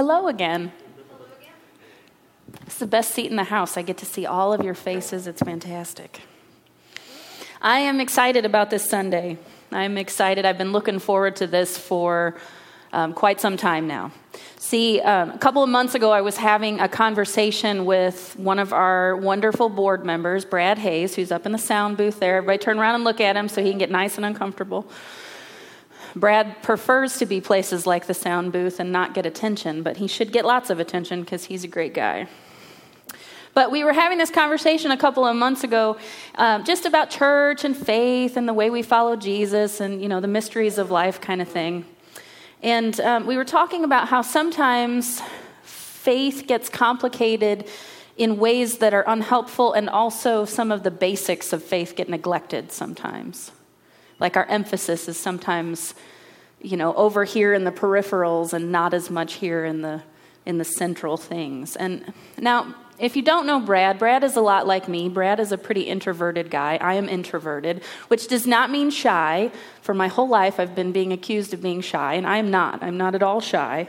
Hello again. It's the best seat in the house. I get to see all of your faces. It's fantastic. I am excited about this Sunday. I'm excited. I've been looking forward to this for um, quite some time now. See, um, a couple of months ago, I was having a conversation with one of our wonderful board members, Brad Hayes, who's up in the sound booth there. Everybody turn around and look at him so he can get nice and uncomfortable. Brad prefers to be places like the sound booth and not get attention, but he should get lots of attention because he's a great guy. But we were having this conversation a couple of months ago um, just about church and faith and the way we follow Jesus and, you know, the mysteries of life kind of thing. And um, we were talking about how sometimes faith gets complicated in ways that are unhelpful, and also some of the basics of faith get neglected sometimes. Like our emphasis is sometimes, you know, over here in the peripherals and not as much here in the in the central things. And now, if you don't know Brad, Brad is a lot like me. Brad is a pretty introverted guy. I am introverted, which does not mean shy. For my whole life, I've been being accused of being shy, and I am not. I'm not at all shy,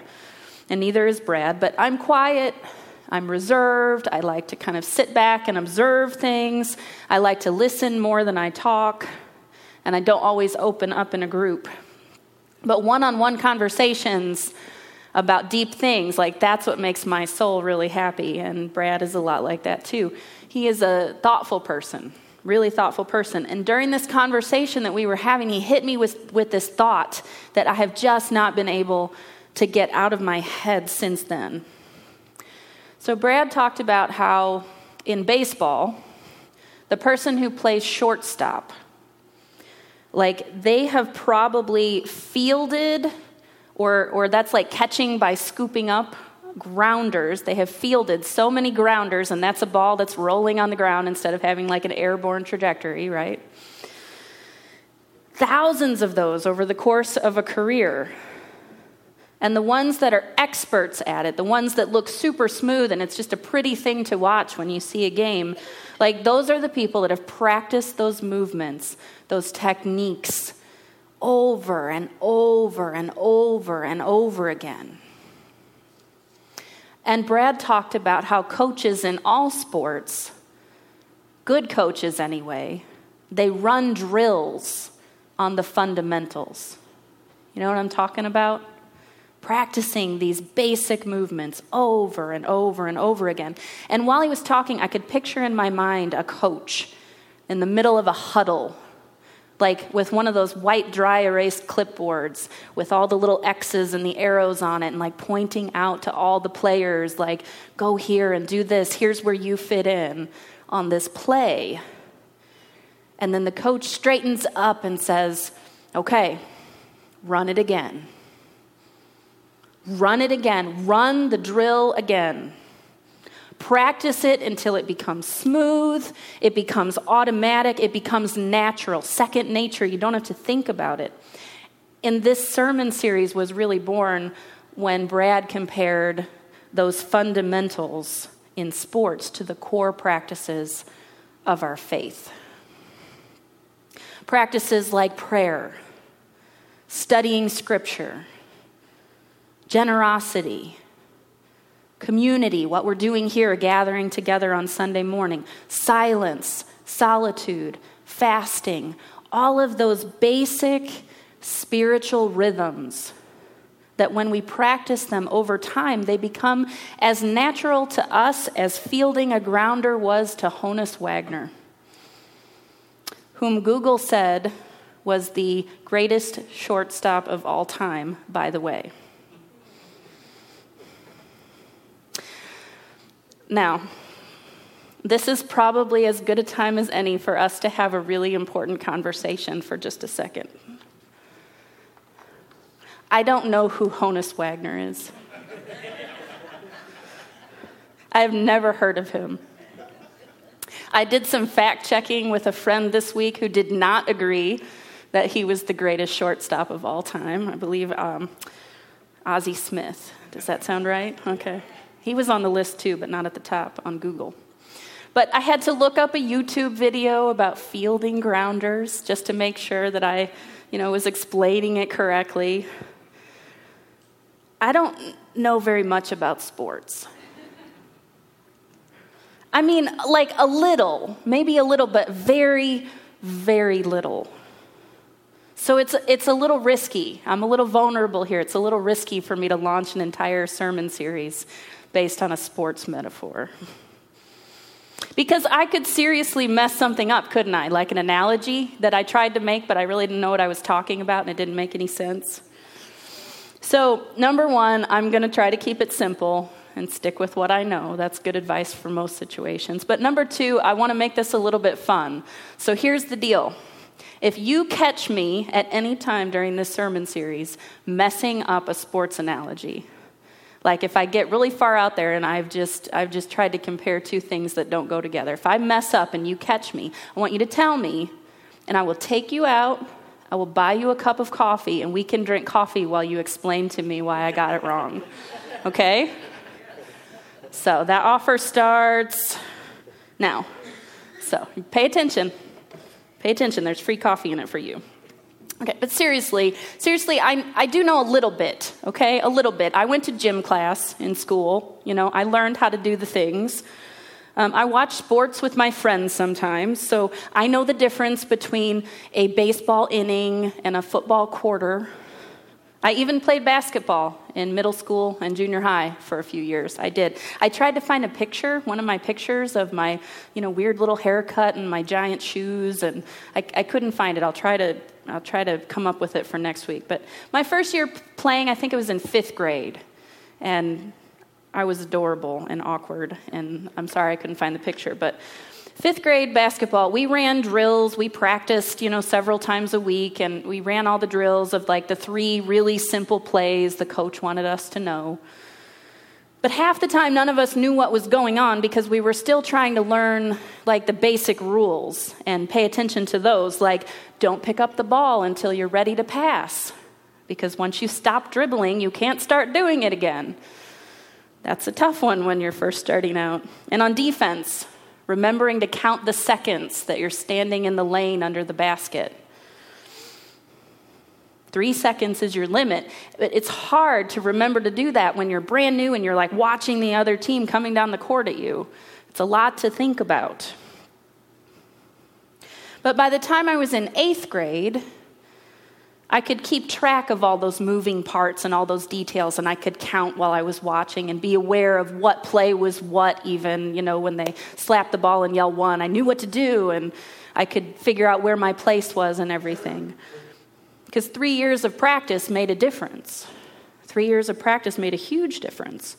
and neither is Brad. But I'm quiet. I'm reserved. I like to kind of sit back and observe things. I like to listen more than I talk and I don't always open up in a group. But one on one conversations about deep things, like that's what makes my soul really happy. And Brad is a lot like that too. He is a thoughtful person, really thoughtful person. And during this conversation that we were having, he hit me with, with this thought that I have just not been able to get out of my head since then. So, Brad talked about how in baseball, the person who plays shortstop like they have probably fielded, or, or that's like catching by scooping up grounders. They have fielded so many grounders, and that's a ball that's rolling on the ground instead of having like an airborne trajectory, right? Thousands of those over the course of a career. And the ones that are experts at it, the ones that look super smooth and it's just a pretty thing to watch when you see a game, like those are the people that have practiced those movements those techniques over and over and over and over again. And Brad talked about how coaches in all sports, good coaches anyway, they run drills on the fundamentals. You know what I'm talking about? Practicing these basic movements over and over and over again. And while he was talking, I could picture in my mind a coach in the middle of a huddle like with one of those white dry erase clipboards with all the little X's and the arrows on it, and like pointing out to all the players, like, go here and do this. Here's where you fit in on this play. And then the coach straightens up and says, okay, run it again. Run it again. Run the drill again. Practice it until it becomes smooth, it becomes automatic, it becomes natural, second nature. You don't have to think about it. And this sermon series was really born when Brad compared those fundamentals in sports to the core practices of our faith. Practices like prayer, studying scripture, generosity, community, what we're doing here, gathering together on Sunday morning, silence, solitude, fasting, all of those basic spiritual rhythms that when we practice them over time, they become as natural to us as fielding a grounder was to Honus Wagner, whom Google said was the greatest shortstop of all time, by the way. Now, this is probably as good a time as any for us to have a really important conversation for just a second. I don't know who Honus Wagner is. I've never heard of him. I did some fact checking with a friend this week who did not agree that he was the greatest shortstop of all time. I believe um, Ozzie Smith. Does that sound right? Okay. He was on the list too, but not at the top on Google. But I had to look up a YouTube video about fielding grounders just to make sure that I, you know, was explaining it correctly. I don't know very much about sports. I mean, like a little, maybe a little, but very, very little. So it's, it's a little risky. I'm a little vulnerable here. It's a little risky for me to launch an entire sermon series based on a sports metaphor. Because I could seriously mess something up, couldn't I? Like an analogy that I tried to make, but I really didn't know what I was talking about and it didn't make any sense. So, number one, I'm going to try to keep it simple and stick with what I know. That's good advice for most situations. But number two, I want to make this a little bit fun. So, here's the deal. If you catch me at any time during this sermon series messing up a sports analogy, like if I get really far out there and I've just I've just tried to compare two things that don't go together. If I mess up and you catch me, I want you to tell me and I will take you out. I will buy you a cup of coffee and we can drink coffee while you explain to me why I got it wrong. Okay? So that offer starts now. So pay attention. Pay attention. There's free coffee in it for you. Okay, but seriously, seriously, I, I do know a little bit, okay? A little bit. I went to gym class in school. You know, I learned how to do the things. Um, I watch sports with my friends sometimes, so I know the difference between a baseball inning and a football quarter. I even played basketball in middle school and junior high for a few years. I did. I tried to find a picture, one of my pictures of my, you know, weird little haircut and my giant shoes, and I, I couldn't find it. I'll try to I'll try to come up with it for next week. But my first year playing, I think it was in fifth grade, and I was adorable and awkward. And I'm sorry I couldn't find the picture, but fifth grade basketball, we ran drills. We practiced, you know, several times a week, and we ran all the drills of like the three really simple plays the coach wanted us to know. But half the time, none of us knew what was going on because we were still trying to learn like the basic rules and pay attention to those, like don't pick up the ball until you're ready to pass, because once you stop dribbling, you can't start doing it again. That's a tough one when you're first starting out. And on defense, remembering to count the seconds that you're standing in the lane under the basket. Three seconds is your limit. But it's hard to remember to do that when you're brand new and you're like watching the other team coming down the court at you. It's a lot to think about. But by the time I was in eighth grade, I could keep track of all those moving parts and all those details, and I could count while I was watching and be aware of what play was what, even, you know, when they slapped the ball and yelled one. I knew what to do, and I could figure out where my place was and everything. Because three years of practice made a difference. Three years of practice made a huge difference.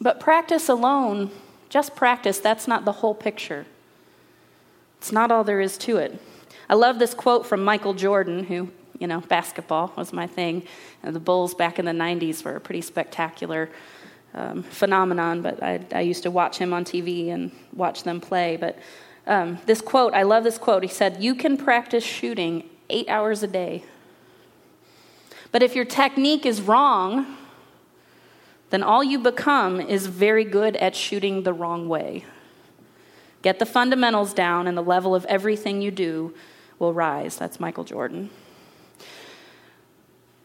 But practice alone, just practice, that's not the whole picture. It's not all there is to it. I love this quote from Michael Jordan, who, you know, basketball was my thing. And the Bulls back in the 90s were a pretty spectacular um, phenomenon, but I, I used to watch him on TV and watch them play. But um, this quote, I love this quote. He said, You can practice shooting eight hours a day. But if your technique is wrong, then all you become is very good at shooting the wrong way. Get the fundamentals down, and the level of everything you do will rise. That's Michael Jordan.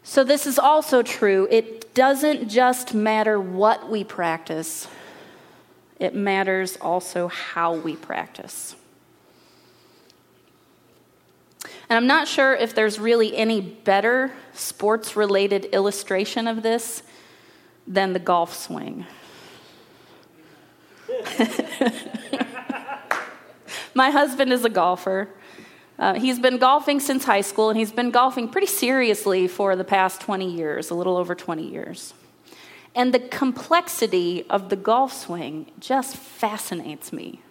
So, this is also true. It doesn't just matter what we practice, it matters also how we practice. And I'm not sure if there's really any better sports related illustration of this than the golf swing. My husband is a golfer. Uh, he's been golfing since high school, and he's been golfing pretty seriously for the past 20 years, a little over 20 years. And the complexity of the golf swing just fascinates me.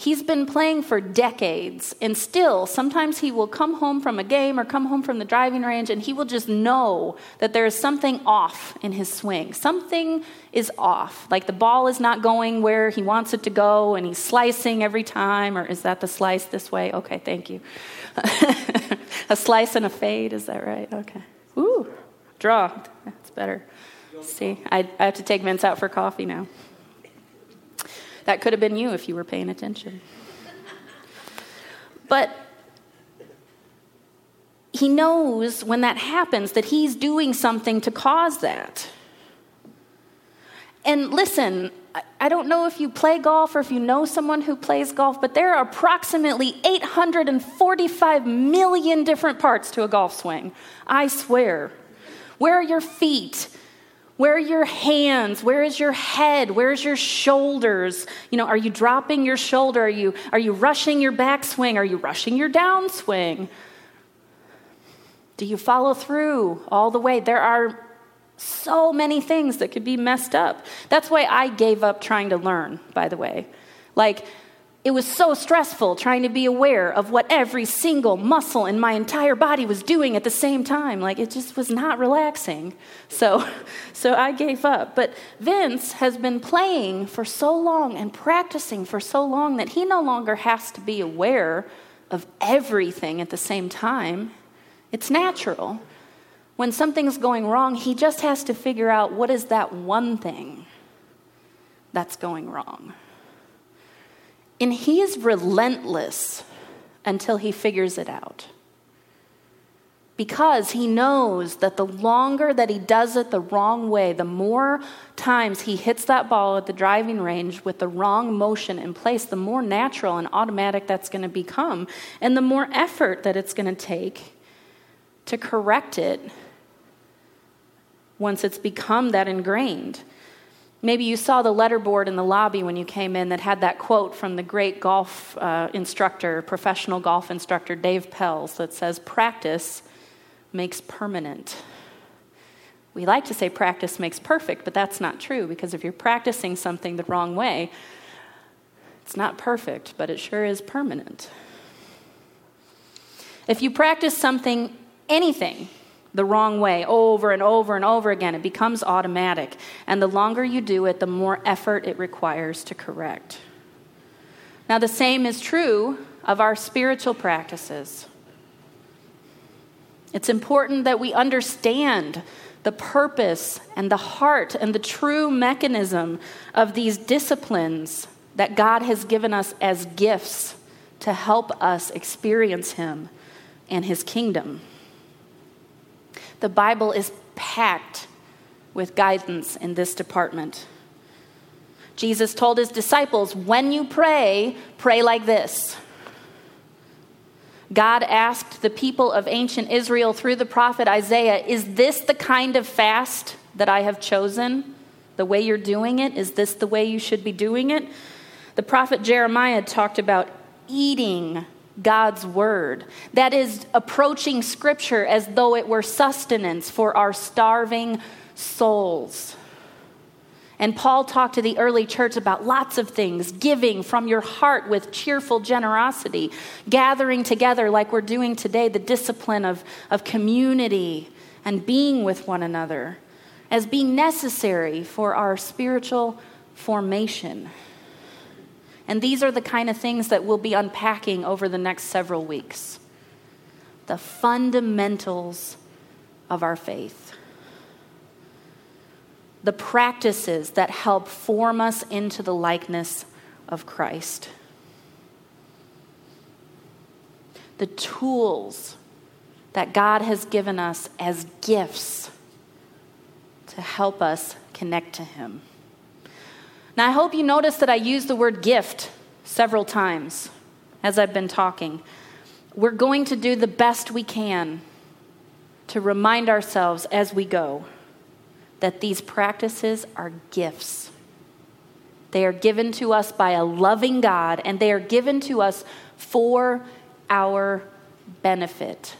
He's been playing for decades, and still, sometimes he will come home from a game or come home from the driving range, and he will just know that there is something off in his swing. Something is off. Like the ball is not going where he wants it to go, and he's slicing every time, or is that the slice this way? Okay, thank you. a slice and a fade, is that right? Okay. Ooh, draw. That's better. See, I, I have to take Vince out for coffee now. That could have been you if you were paying attention. But he knows when that happens that he's doing something to cause that. And listen, I don't know if you play golf or if you know someone who plays golf, but there are approximately 845 million different parts to a golf swing. I swear. Where are your feet? Where are your hands? Where is your head? Where's your shoulders? You know, are you dropping your shoulder? Are you, are you rushing your backswing? Are you rushing your downswing? Do you follow through all the way? There are so many things that could be messed up. That's why I gave up trying to learn, by the way. Like, it was so stressful trying to be aware of what every single muscle in my entire body was doing at the same time. Like, it just was not relaxing. So, so I gave up. But Vince has been playing for so long and practicing for so long that he no longer has to be aware of everything at the same time. It's natural when something's going wrong, he just has to figure out what is that one thing that's going wrong. And he is relentless until he figures it out. Because he knows that the longer that he does it the wrong way, the more times he hits that ball at the driving range with the wrong motion in place, the more natural and automatic that's going to become, and the more effort that it's going to take to correct it once it's become that ingrained. Maybe you saw the letterboard in the lobby when you came in that had that quote from the great golf uh, instructor, professional golf instructor Dave Pelz, that says, Practice makes permanent. We like to say practice makes perfect, but that's not true because if you're practicing something the wrong way, it's not perfect, but it sure is permanent. If you practice something, anything, the wrong way over and over and over again. It becomes automatic. And the longer you do it, the more effort it requires to correct. Now, the same is true of our spiritual practices. It's important that we understand the purpose and the heart and the true mechanism of these disciplines that God has given us as gifts to help us experience Him and His kingdom. The Bible is packed with guidance in this department. Jesus told his disciples, When you pray, pray like this. God asked the people of ancient Israel through the prophet Isaiah, Is this the kind of fast that I have chosen? The way you're doing it? Is this the way you should be doing it? The prophet Jeremiah talked about eating God's word. That is approaching scripture as though it were sustenance for our starving souls. And Paul talked to the early church about lots of things giving from your heart with cheerful generosity, gathering together like we're doing today, the discipline of, of community and being with one another as being necessary for our spiritual formation. And these are the kind of things that we'll be unpacking over the next several weeks. The fundamentals of our faith, the practices that help form us into the likeness of Christ, the tools that God has given us as gifts to help us connect to Him. Now, I hope you notice that I use the word gift several times as I've been talking. We're going to do the best we can to remind ourselves as we go that these practices are gifts. They are given to us by a loving God, and they are given to us for our benefit.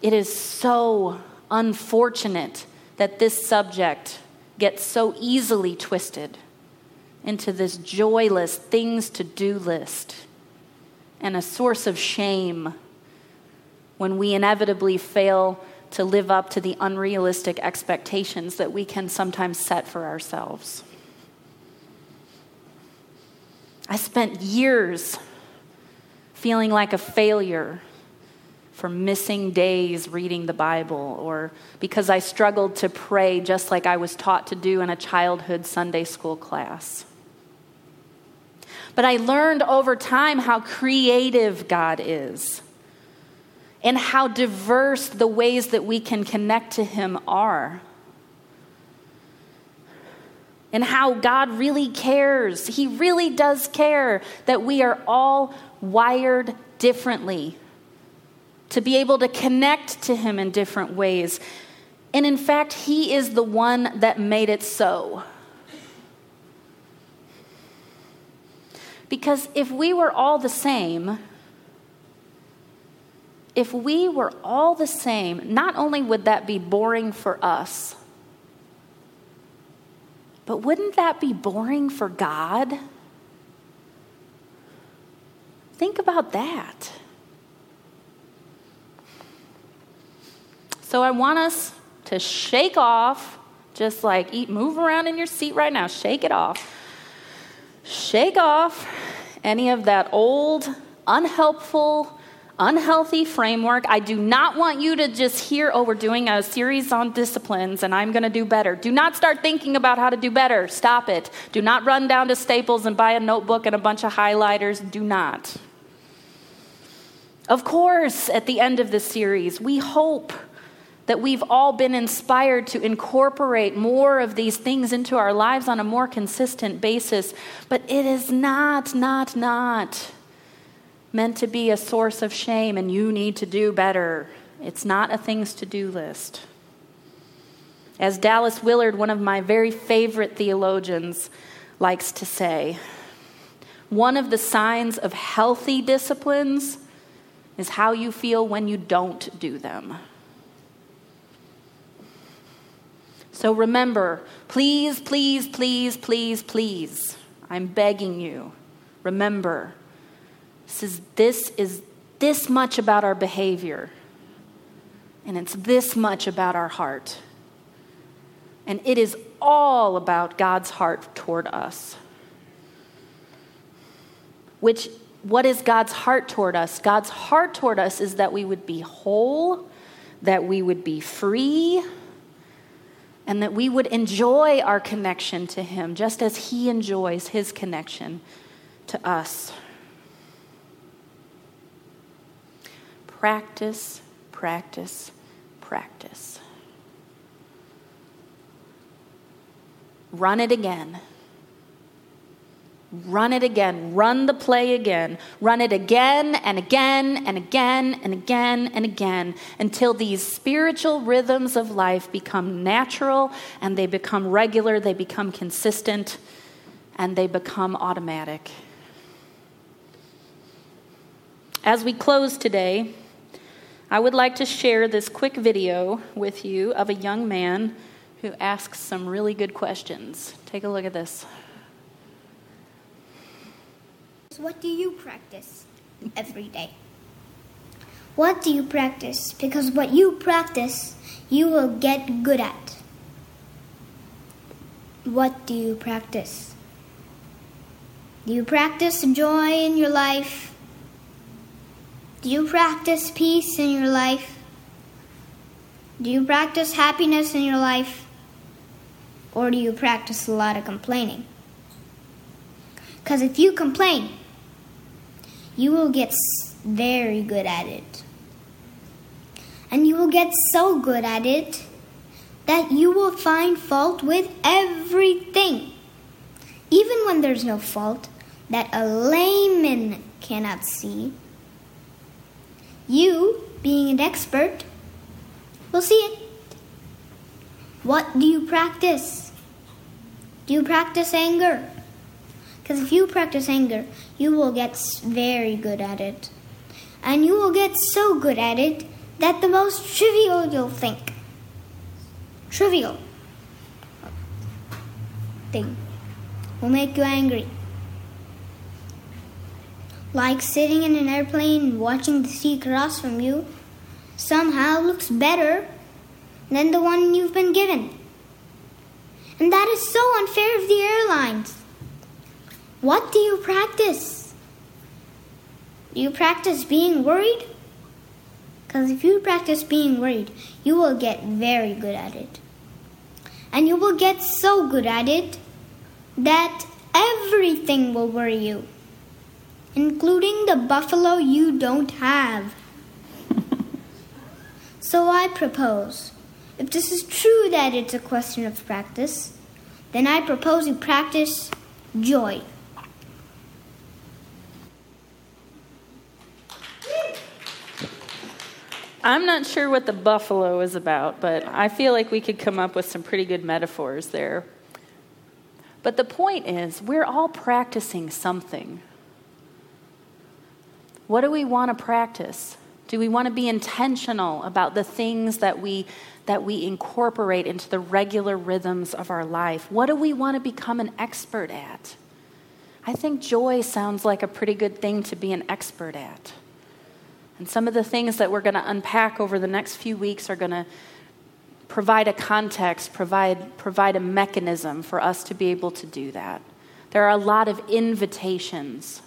It is so unfortunate that this subject gets so easily twisted into this joyless things to do list and a source of shame when we inevitably fail to live up to the unrealistic expectations that we can sometimes set for ourselves. I spent years feeling like a failure for missing days reading the Bible or because I struggled to pray just like I was taught to do in a childhood Sunday school class. But I learned over time how creative God is. and how diverse the ways that we can connect to Him are. And how God really cares. He really does care that we are all wired differently to be able to connect to Him in different ways. And in fact, He is the one that made it so. Because if we were all the same, if we were all the same, not only would that be boring for us, but wouldn't that be boring for God? Think about that. So I want us to shake off, just like eat, move around in your seat right now, shake it off. Shake off any of that old, unhelpful, unhealthy framework. I do not want you to just hear, oh, we're doing a series on disciplines and I'm going to do better. Do not start thinking about how to do better. Stop it. Do not run down to Staples and buy a notebook and a bunch of highlighters. Do not. Of course, at the end of this series, we hope that we've all been inspired to incorporate more of these things into our lives on a more consistent basis. But it is not, not, not meant to be a source of shame and you need to do better. It's not a things to do list. As Dallas Willard, one of my very favorite theologians, likes to say, one of the signs of healthy disciplines is how you feel when you don't do them. So remember, please, please, please, please, please, I'm begging you, remember, this is, this is this much about our behavior, and it's this much about our heart. And it is all about God's heart toward us. Which, what is God's heart toward us? God's heart toward us is that we would be whole, that we would be free, and that we would enjoy our connection to Him just as He enjoys His connection to us. Practice, practice, practice. Run it again. Run it again. Run the play again. Run it again and again and again and again and again until these spiritual rhythms of life become natural and they become regular, they become consistent, and they become automatic. As we close today, I would like to share this quick video with you of a young man who asks some really good questions. Take a look at this. What do you practice every day? What do you practice? Because what you practice, you will get good at. What do you practice? Do you practice joy in your life? Do you practice peace in your life? Do you practice happiness in your life? Or do you practice a lot of complaining? Because if you complain, you will get very good at it. And you will get so good at it that you will find fault with everything. Even when there's no fault that a layman cannot see, you, being an expert, will see it. What do you practice? Do you practice anger? Because if you practice anger, you will get very good at it. And you will get so good at it that the most trivial you'll think. Trivial thing will make you angry. Like sitting in an airplane and watching the sea cross from you somehow looks better than the one you've been given. And that is so unfair of the airlines. What do you practice? Do you practice being worried? Because if you practice being worried, you will get very good at it. And you will get so good at it that everything will worry you, including the buffalo you don't have. So I propose, if this is true that it's a question of practice, then I propose you practice joy. I'm not sure what the buffalo is about, but I feel like we could come up with some pretty good metaphors there. But the point is, we're all practicing something. What do we want to practice? Do we want to be intentional about the things that we that we incorporate into the regular rhythms of our life? What do we want to become an expert at? I think joy sounds like a pretty good thing to be an expert at. And some of the things that we're going to unpack over the next few weeks are going to provide a context, provide, provide a mechanism for us to be able to do that. There are a lot of invitations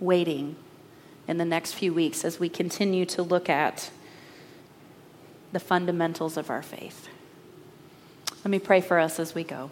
waiting in the next few weeks as we continue to look at the fundamentals of our faith. Let me pray for us as we go.